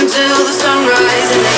until the sunrise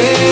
Watch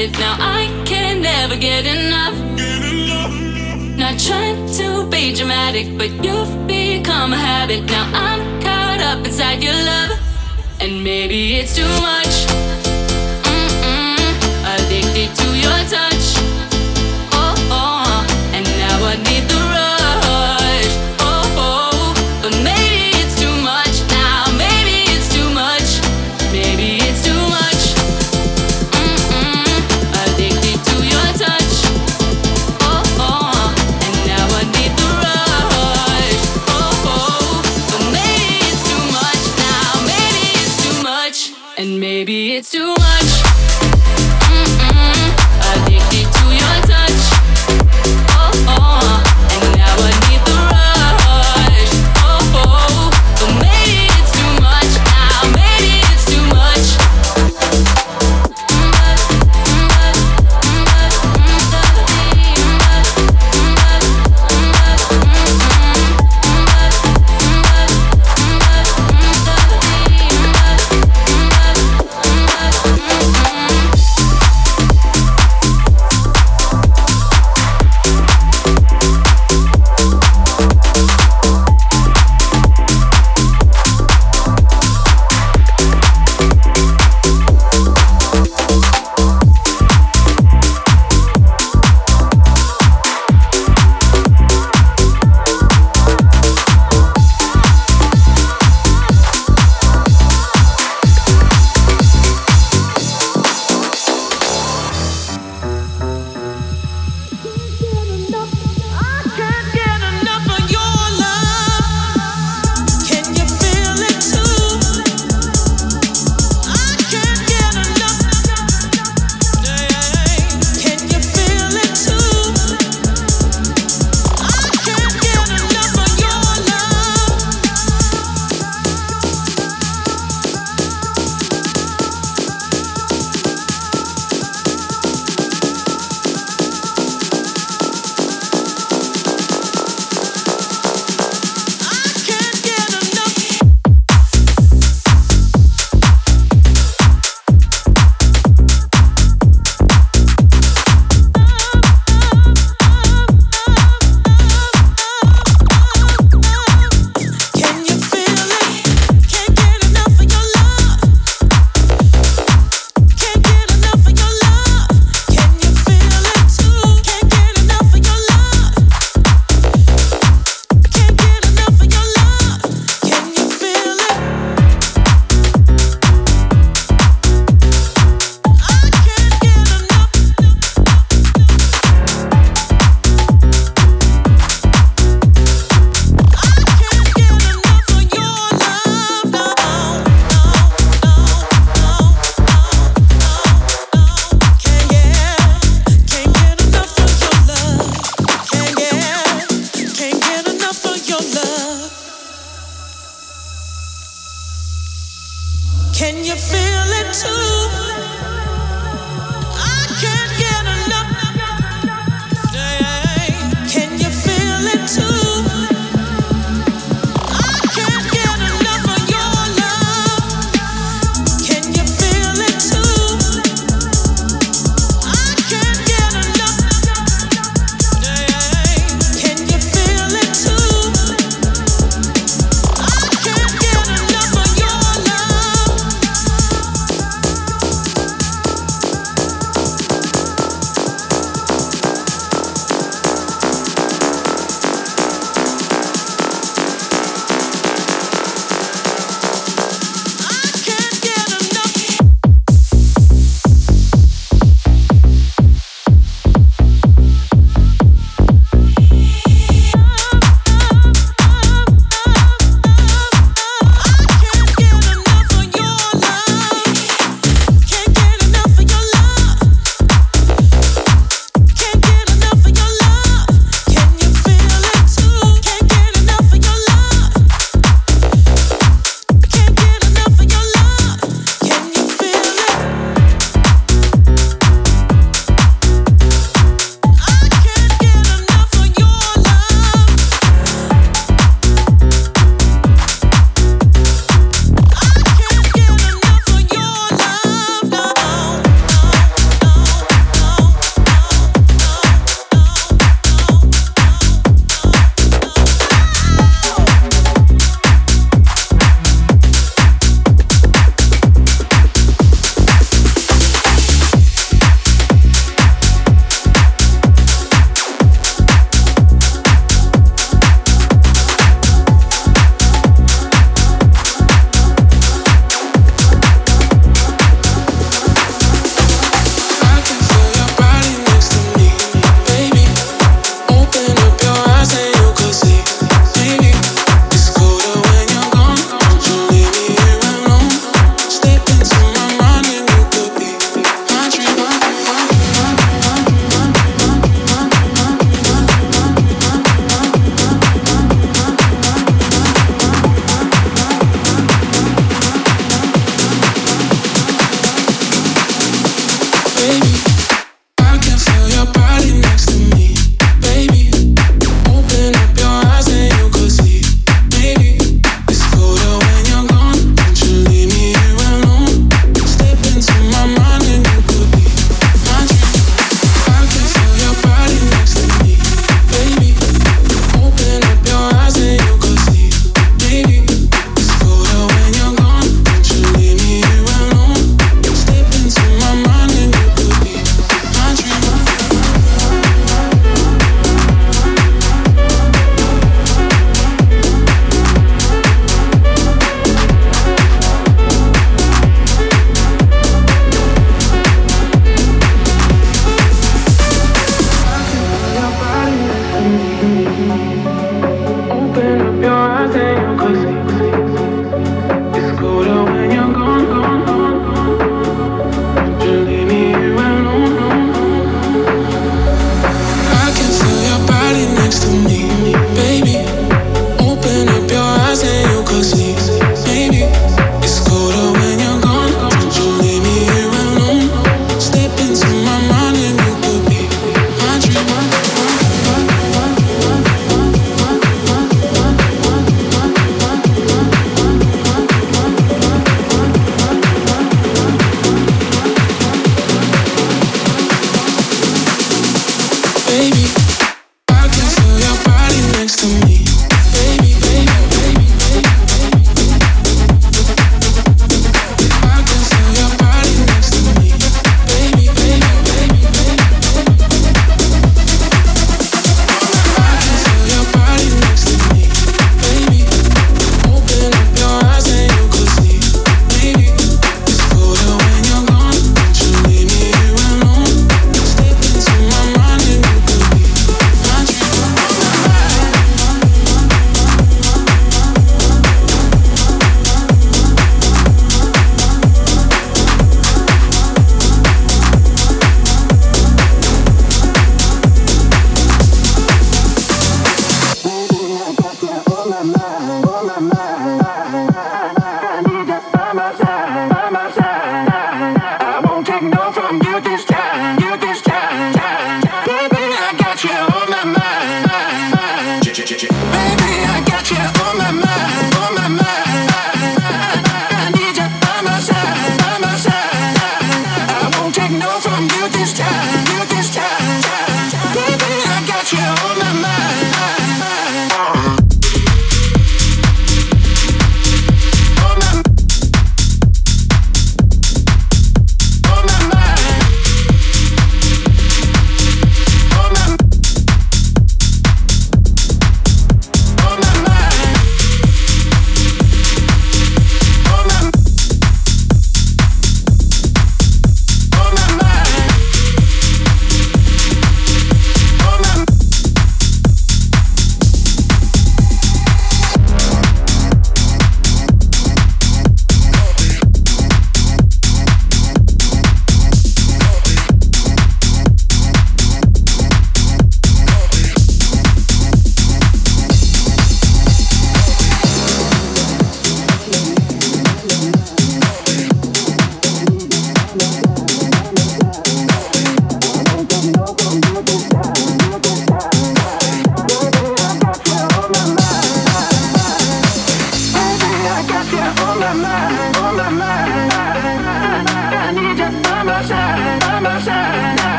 it now. I can never get enough. Get enough. Not trying to be dramatic, but you've become a habit now. I'm caught up inside your love, and maybe it's too much.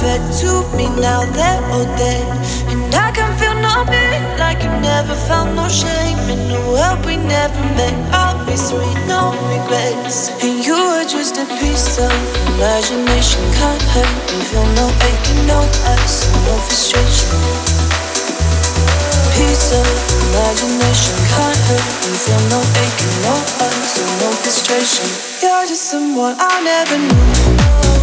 Fed to me now they're all dead. And I can feel nothing like you never felt no shame. In the world we never met, I'll be sweet, no regrets. And you were just a piece of imagination, can't hurt me. Feel no aching, no ice, no frustration. Piece of imagination can't hurt me. Feel no aching, no ice, no frustration. You're just someone I never knew. You're just someone I never knew.